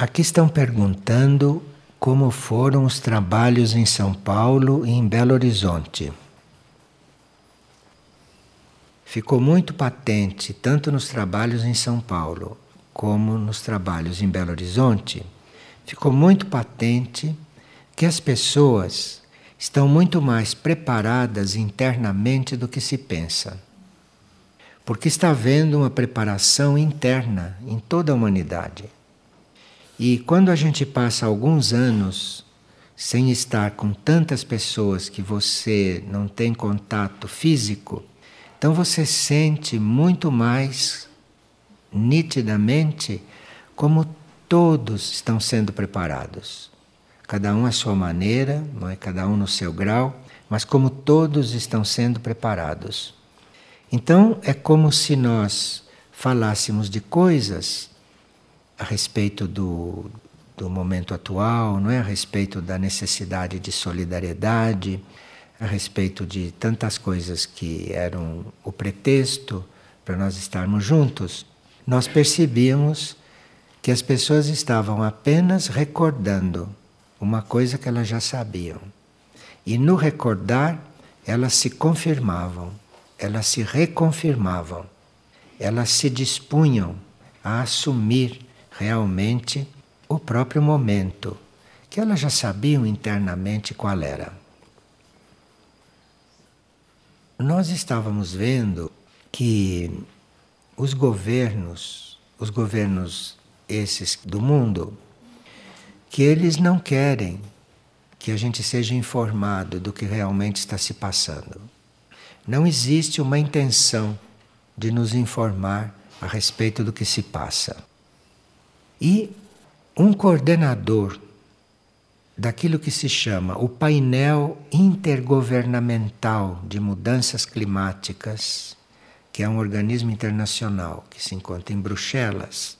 Aqui estão perguntando como foram os trabalhos em São Paulo e em Belo Horizonte. Ficou muito patente, tanto nos trabalhos em São Paulo como nos trabalhos em Belo Horizonte, ficou muito patente que as pessoas estão muito mais preparadas internamente do que se pensa. Porque está havendo uma preparação interna em toda a humanidade. E quando a gente passa alguns anos sem estar com tantas pessoas que você não tem contato físico, então você sente muito mais nitidamente como todos estão sendo preparados. Cada um à sua maneira, não é cada um no seu grau, mas como todos estão sendo preparados. Então é como se nós falássemos de coisas a respeito do, do momento atual, não é? A respeito da necessidade de solidariedade, a respeito de tantas coisas que eram o pretexto para nós estarmos juntos, nós percebíamos que as pessoas estavam apenas recordando uma coisa que elas já sabiam. E no recordar, elas se confirmavam elas se reconfirmavam, elas se dispunham a assumir realmente o próprio momento, que elas já sabiam internamente qual era. Nós estávamos vendo que os governos, os governos esses do mundo, que eles não querem que a gente seja informado do que realmente está se passando. Não existe uma intenção de nos informar a respeito do que se passa. E um coordenador daquilo que se chama o painel intergovernamental de mudanças climáticas, que é um organismo internacional que se encontra em Bruxelas.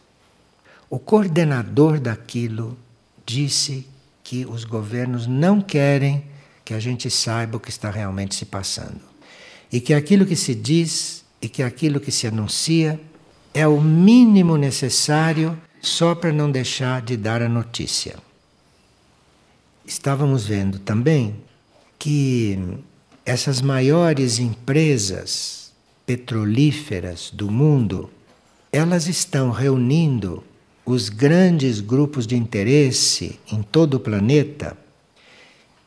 O coordenador daquilo disse que os governos não querem que a gente saiba o que está realmente se passando e que aquilo que se diz e que aquilo que se anuncia é o mínimo necessário só para não deixar de dar a notícia. Estávamos vendo também que essas maiores empresas petrolíferas do mundo, elas estão reunindo os grandes grupos de interesse em todo o planeta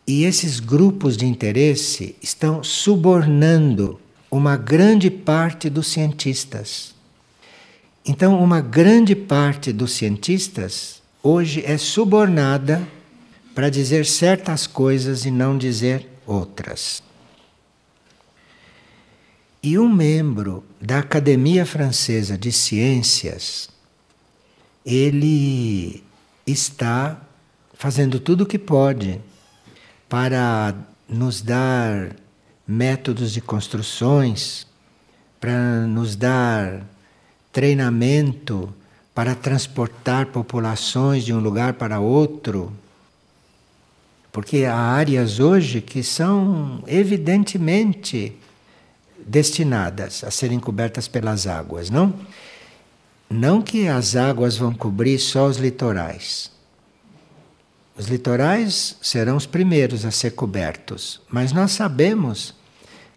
e esses grupos de interesse estão subornando uma grande parte dos cientistas. Então, uma grande parte dos cientistas hoje é subornada para dizer certas coisas e não dizer outras. E um membro da Academia Francesa de Ciências, ele está fazendo tudo o que pode para nos dar métodos de construções, para nos dar treinamento para transportar populações de um lugar para outro. Porque há áreas hoje que são evidentemente destinadas a serem cobertas pelas águas, não? Não que as águas vão cobrir só os litorais. Os litorais serão os primeiros a ser cobertos, mas nós sabemos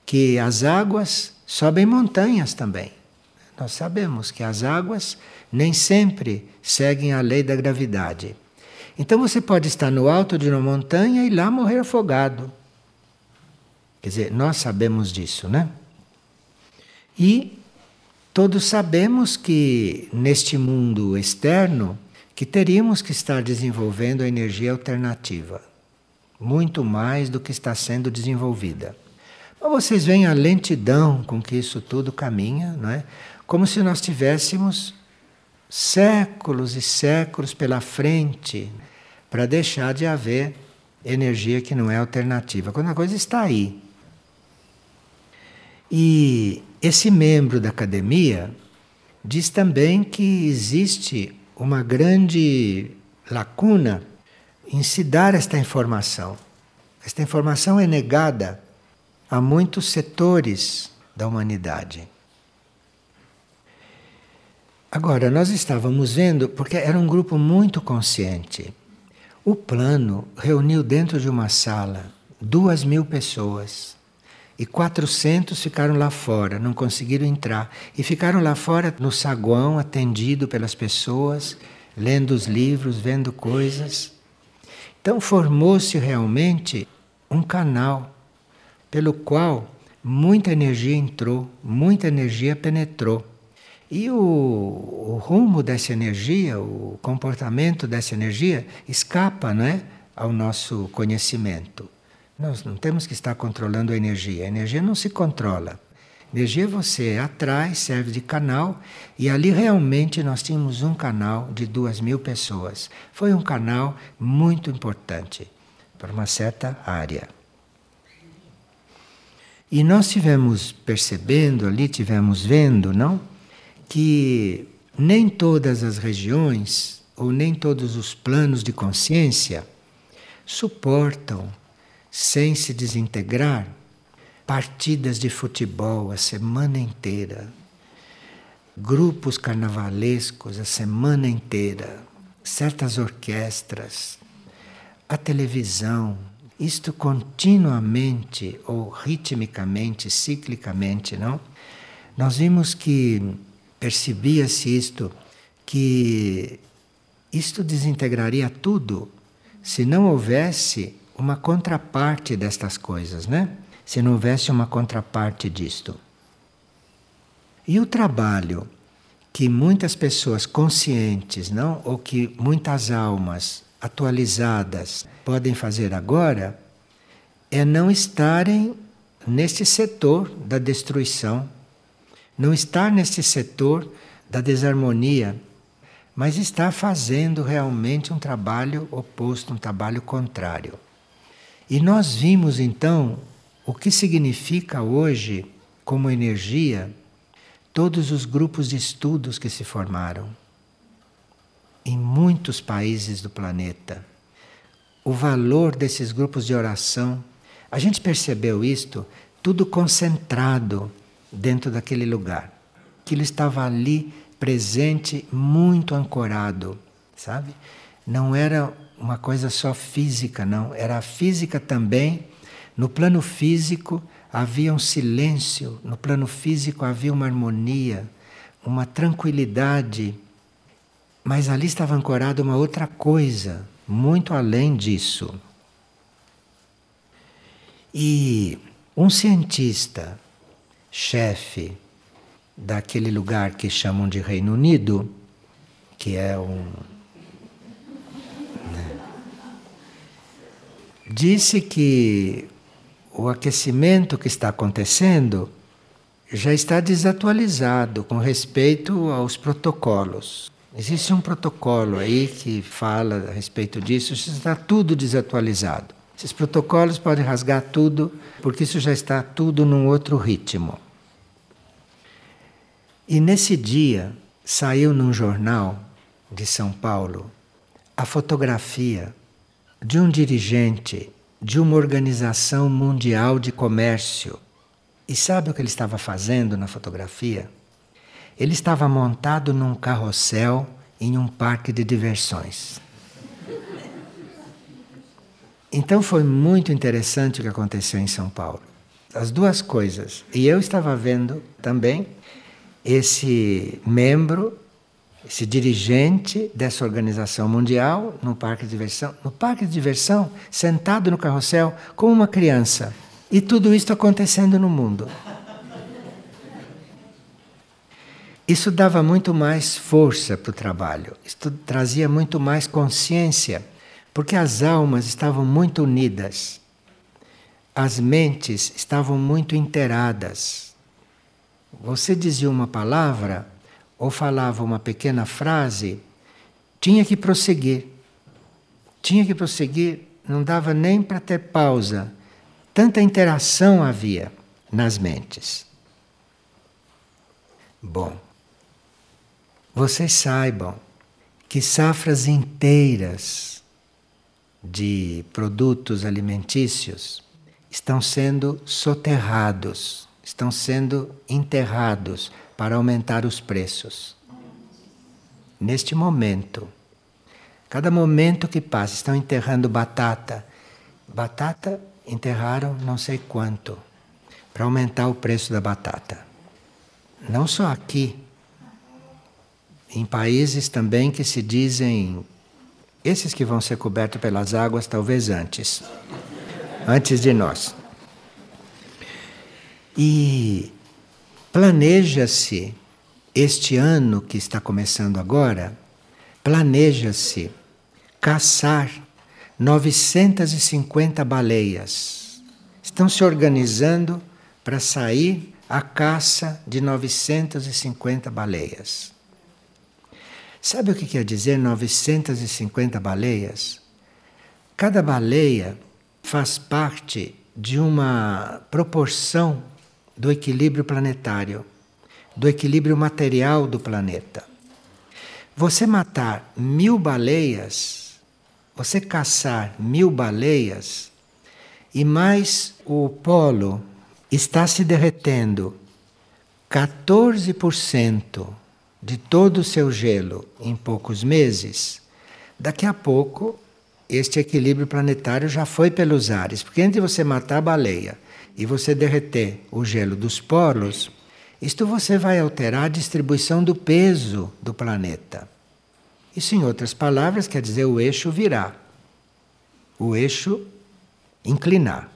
que as águas sobem montanhas também. Nós sabemos que as águas nem sempre seguem a lei da gravidade. Então você pode estar no alto de uma montanha e lá morrer afogado. Quer dizer, nós sabemos disso, né? E todos sabemos que neste mundo externo que teríamos que estar desenvolvendo a energia alternativa, muito mais do que está sendo desenvolvida. Mas vocês veem a lentidão com que isso tudo caminha, não é? Como se nós tivéssemos séculos e séculos pela frente para deixar de haver energia que não é alternativa, quando a coisa está aí. E esse membro da academia diz também que existe uma grande lacuna em se dar esta informação. Esta informação é negada a muitos setores da humanidade. Agora, nós estávamos vendo, porque era um grupo muito consciente. O plano reuniu dentro de uma sala duas mil pessoas. E 400 ficaram lá fora, não conseguiram entrar. E ficaram lá fora no saguão, atendido pelas pessoas, lendo os livros, vendo coisas. Então formou-se realmente um canal pelo qual muita energia entrou, muita energia penetrou. E o, o rumo dessa energia, o comportamento dessa energia, escapa né, ao nosso conhecimento. Nós não temos que estar controlando a energia. A energia não se controla. A energia você atrai, serve de canal, e ali realmente nós tínhamos um canal de duas mil pessoas. Foi um canal muito importante para uma certa área. E nós tivemos percebendo ali, tivemos vendo, não? Que nem todas as regiões ou nem todos os planos de consciência suportam sem se desintegrar, partidas de futebol a semana inteira, grupos carnavalescos a semana inteira, certas orquestras, a televisão, isto continuamente ou ritmicamente, ciclicamente, não? Nós vimos que percebia-se isto, que isto desintegraria tudo se não houvesse uma contraparte destas coisas, né? Se não houvesse uma contraparte disto. E o trabalho que muitas pessoas conscientes, não, ou que muitas almas atualizadas podem fazer agora é não estarem neste setor da destruição, não estar neste setor da desarmonia, mas estar fazendo realmente um trabalho oposto, um trabalho contrário. E nós vimos então o que significa hoje, como energia, todos os grupos de estudos que se formaram em muitos países do planeta. O valor desses grupos de oração. A gente percebeu isto tudo concentrado dentro daquele lugar. Que ele estava ali presente, muito ancorado, sabe? Não era uma coisa só física, não. Era a física também. No plano físico havia um silêncio, no plano físico havia uma harmonia, uma tranquilidade. Mas ali estava ancorada uma outra coisa, muito além disso. E um cientista, chefe daquele lugar que chamam de Reino Unido, que é um disse que o aquecimento que está acontecendo já está desatualizado com respeito aos protocolos. Existe um protocolo aí que fala a respeito disso, isso está tudo desatualizado. Esses protocolos podem rasgar tudo, porque isso já está tudo num outro ritmo. E nesse dia saiu num jornal de São Paulo a fotografia de um dirigente de uma organização mundial de comércio. E sabe o que ele estava fazendo na fotografia? Ele estava montado num carrossel em um parque de diversões. Então foi muito interessante o que aconteceu em São Paulo. As duas coisas. E eu estava vendo também esse membro esse dirigente dessa organização mundial no parque de diversão, no parque de diversão, sentado no carrossel como uma criança. E tudo isso acontecendo no mundo. Isso dava muito mais força para o trabalho, isso trazia muito mais consciência, porque as almas estavam muito unidas, as mentes estavam muito inteiradas. Você dizia uma palavra, ou falava uma pequena frase, tinha que prosseguir. Tinha que prosseguir, não dava nem para ter pausa. Tanta interação havia nas mentes. Bom, vocês saibam que safras inteiras de produtos alimentícios estão sendo soterrados, estão sendo enterrados para aumentar os preços. neste momento. Cada momento que passa, estão enterrando batata. Batata enterraram não sei quanto para aumentar o preço da batata. Não só aqui, em países também que se dizem esses que vão ser cobertos pelas águas, talvez antes, antes de nós. E planeja-se este ano que está começando agora, planeja-se caçar 950 baleias. Estão se organizando para sair à caça de 950 baleias. Sabe o que quer dizer 950 baleias? Cada baleia faz parte de uma proporção do equilíbrio planetário, do equilíbrio material do planeta. Você matar mil baleias, você caçar mil baleias, e mais o polo está se derretendo 14% de todo o seu gelo em poucos meses, daqui a pouco este equilíbrio planetário já foi pelos ares. Porque entre você matar a baleia e você derreter o gelo dos polos, isto você vai alterar a distribuição do peso do planeta. Isso, em outras palavras, quer dizer o eixo virar. O eixo inclinar.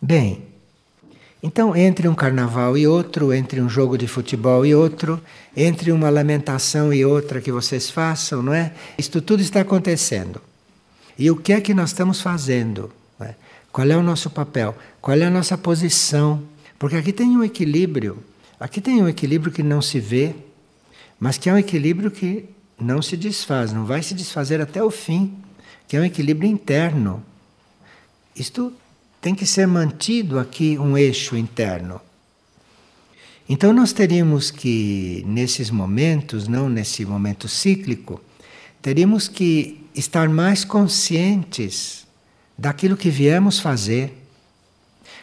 Bem, então entre um carnaval e outro, entre um jogo de futebol e outro, entre uma lamentação e outra que vocês façam, não é? Isto tudo está acontecendo. E o que é que nós estamos fazendo? É? Qual é o nosso papel? Qual é a nossa posição? Porque aqui tem um equilíbrio. Aqui tem um equilíbrio que não se vê, mas que é um equilíbrio que não se desfaz, não vai se desfazer até o fim, que é um equilíbrio interno. Isto tem que ser mantido aqui um eixo interno. Então nós teríamos que, nesses momentos, não nesse momento cíclico, teríamos que estar mais conscientes daquilo que viemos fazer.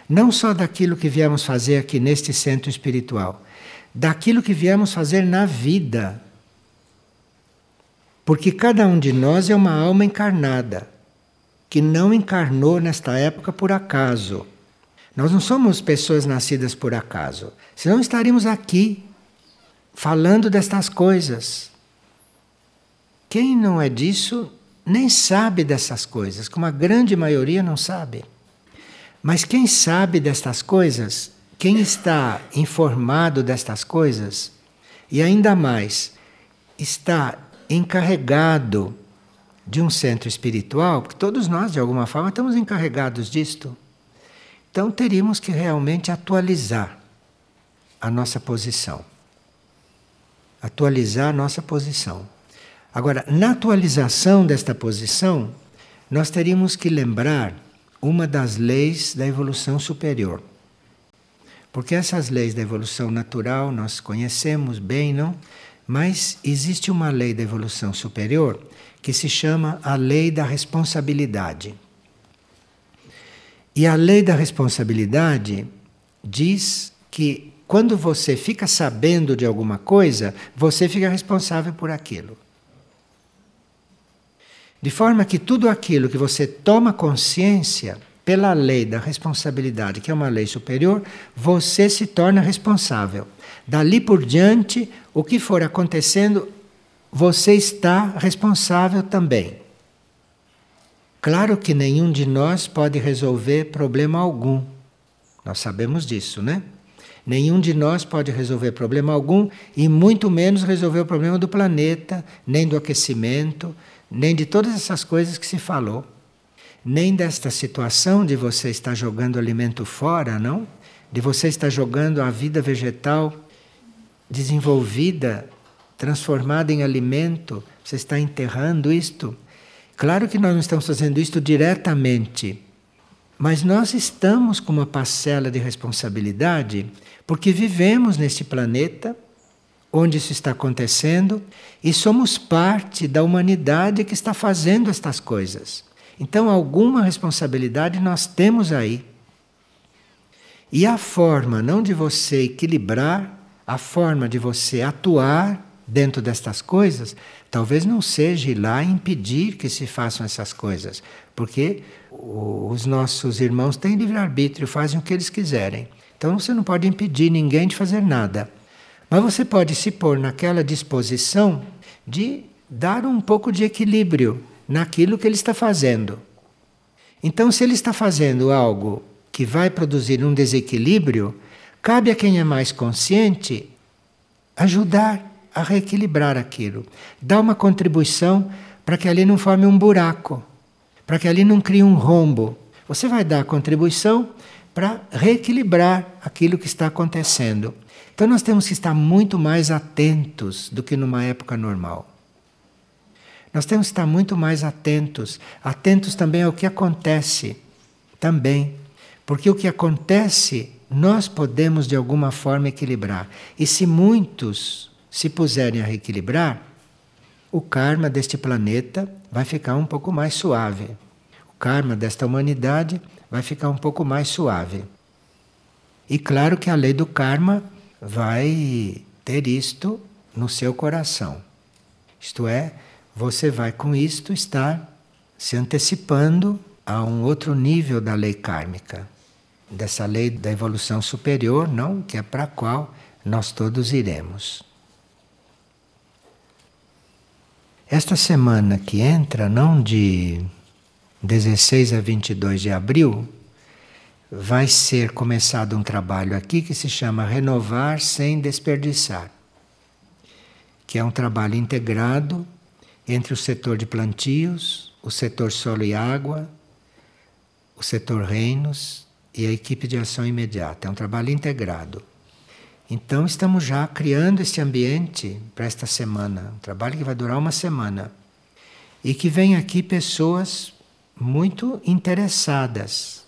Não só daquilo que viemos fazer aqui neste centro espiritual, daquilo que viemos fazer na vida. Porque cada um de nós é uma alma encarnada, que não encarnou nesta época por acaso. Nós não somos pessoas nascidas por acaso, senão estaríamos aqui falando destas coisas. Quem não é disso nem sabe dessas coisas, como a grande maioria não sabe. Mas quem sabe destas coisas, quem está informado destas coisas, e ainda mais, está encarregado de um centro espiritual, porque todos nós, de alguma forma, estamos encarregados disto. Então teríamos que realmente atualizar a nossa posição. Atualizar a nossa posição. Agora, na atualização desta posição, nós teríamos que lembrar uma das leis da evolução superior. Porque essas leis da evolução natural nós conhecemos bem, não? Mas existe uma lei da evolução superior que se chama a lei da responsabilidade. E a lei da responsabilidade diz que quando você fica sabendo de alguma coisa, você fica responsável por aquilo. De forma que tudo aquilo que você toma consciência pela lei da responsabilidade, que é uma lei superior, você se torna responsável. Dali por diante, o que for acontecendo, você está responsável também. Claro que nenhum de nós pode resolver problema algum. Nós sabemos disso, né? Nenhum de nós pode resolver problema algum e muito menos resolver o problema do planeta, nem do aquecimento, nem de todas essas coisas que se falou, nem desta situação de você estar jogando alimento fora, não? De você estar jogando a vida vegetal desenvolvida, transformada em alimento, você está enterrando isto. Claro que nós não estamos fazendo isto diretamente, mas nós estamos com uma parcela de responsabilidade porque vivemos neste planeta onde isso está acontecendo e somos parte da humanidade que está fazendo estas coisas. Então, alguma responsabilidade nós temos aí. E a forma não de você equilibrar, a forma de você atuar dentro destas coisas, talvez não seja ir lá impedir que se façam essas coisas, porque os nossos irmãos têm livre-arbítrio, fazem o que eles quiserem. Então você não pode impedir ninguém de fazer nada. Mas você pode se pôr naquela disposição de dar um pouco de equilíbrio naquilo que ele está fazendo. Então, se ele está fazendo algo que vai produzir um desequilíbrio, cabe a quem é mais consciente ajudar a reequilibrar aquilo, dar uma contribuição para que ali não forme um buraco, para que ali não crie um rombo. Você vai dar a contribuição para reequilibrar aquilo que está acontecendo. Então nós temos que estar muito mais atentos do que numa época normal. Nós temos que estar muito mais atentos, atentos também ao que acontece, também. Porque o que acontece, nós podemos de alguma forma equilibrar. E se muitos se puserem a reequilibrar, o karma deste planeta vai ficar um pouco mais suave. O karma desta humanidade vai ficar um pouco mais suave. E claro que a lei do karma vai ter isto no seu coração. Isto é, você vai com isto estar se antecipando a um outro nível da lei kármica, dessa lei da evolução superior, não, que é para a qual nós todos iremos. Esta semana que entra, não de 16 a 22 de abril, vai ser começado um trabalho aqui que se chama Renovar sem Desperdiçar, que é um trabalho integrado entre o setor de plantios, o setor solo e água, o setor reinos e a equipe de ação imediata. É um trabalho integrado. Então estamos já criando este ambiente para esta semana, um trabalho que vai durar uma semana. E que vem aqui pessoas muito interessadas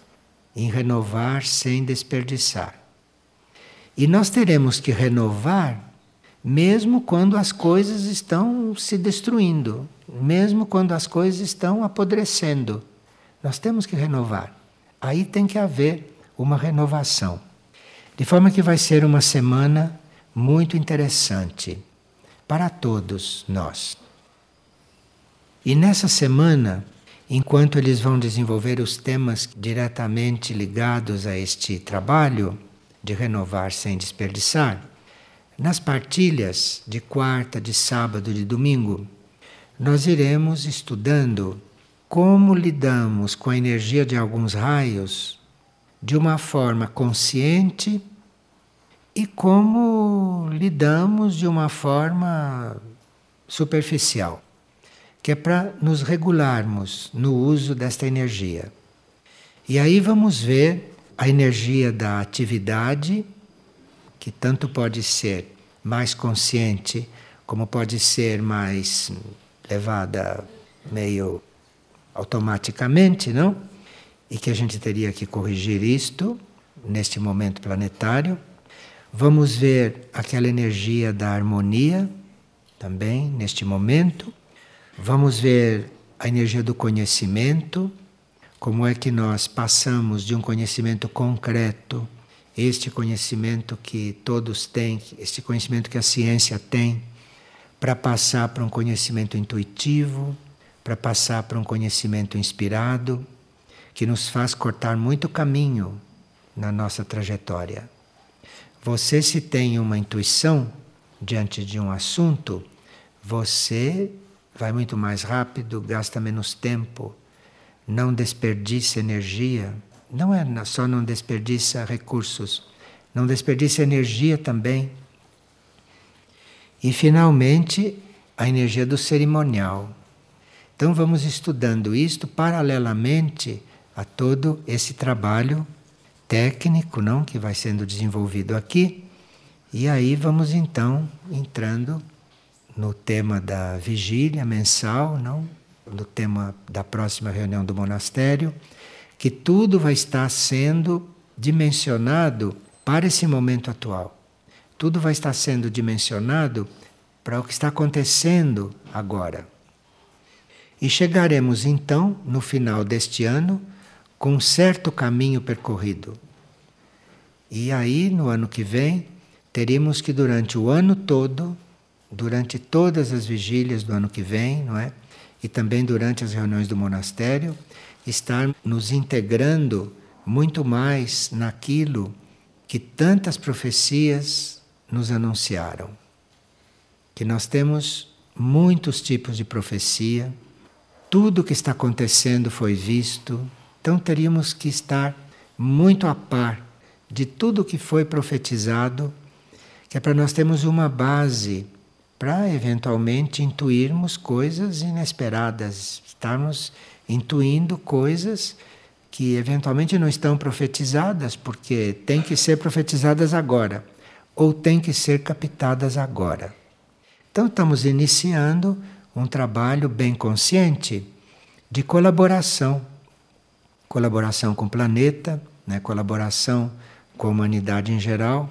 em renovar sem desperdiçar. E nós teremos que renovar mesmo quando as coisas estão se destruindo, mesmo quando as coisas estão apodrecendo. Nós temos que renovar. Aí tem que haver uma renovação. De forma que vai ser uma semana muito interessante para todos nós. E nessa semana, enquanto eles vão desenvolver os temas diretamente ligados a este trabalho de renovar sem desperdiçar, nas partilhas de quarta, de sábado, de domingo, nós iremos estudando como lidamos com a energia de alguns raios de uma forma consciente e como lidamos de uma forma superficial, que é para nos regularmos no uso desta energia. E aí vamos ver a energia da atividade, que tanto pode ser mais consciente, como pode ser mais levada meio automaticamente, não? e que a gente teria que corrigir isto neste momento planetário. Vamos ver aquela energia da harmonia também neste momento. Vamos ver a energia do conhecimento, como é que nós passamos de um conhecimento concreto, este conhecimento que todos têm, este conhecimento que a ciência tem, para passar para um conhecimento intuitivo, para passar para um conhecimento inspirado, que nos faz cortar muito caminho na nossa trajetória. Você, se tem uma intuição diante de um assunto, você vai muito mais rápido, gasta menos tempo, não desperdiça energia. Não é só não desperdiça recursos, não desperdiça energia também. E, finalmente, a energia do cerimonial. Então, vamos estudando isto paralelamente a todo esse trabalho técnico, não, que vai sendo desenvolvido aqui. E aí vamos então entrando no tema da vigília mensal, não, no tema da próxima reunião do monastério, que tudo vai estar sendo dimensionado para esse momento atual. Tudo vai estar sendo dimensionado para o que está acontecendo agora. E chegaremos então, no final deste ano, com um certo caminho percorrido. E aí, no ano que vem, teríamos que, durante o ano todo, durante todas as vigílias do ano que vem, não é? E também durante as reuniões do monastério, estar nos integrando muito mais naquilo que tantas profecias nos anunciaram. Que nós temos muitos tipos de profecia, tudo que está acontecendo foi visto, então teríamos que estar muito a par de tudo que foi profetizado, que é para nós termos uma base para eventualmente intuirmos coisas inesperadas, estarmos intuindo coisas que eventualmente não estão profetizadas, porque têm que ser profetizadas agora, ou têm que ser captadas agora. Então, estamos iniciando um trabalho bem consciente de colaboração. Colaboração com o planeta, né, colaboração com a humanidade em geral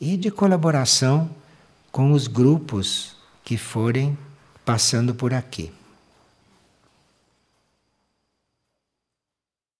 e de colaboração com os grupos que forem passando por aqui.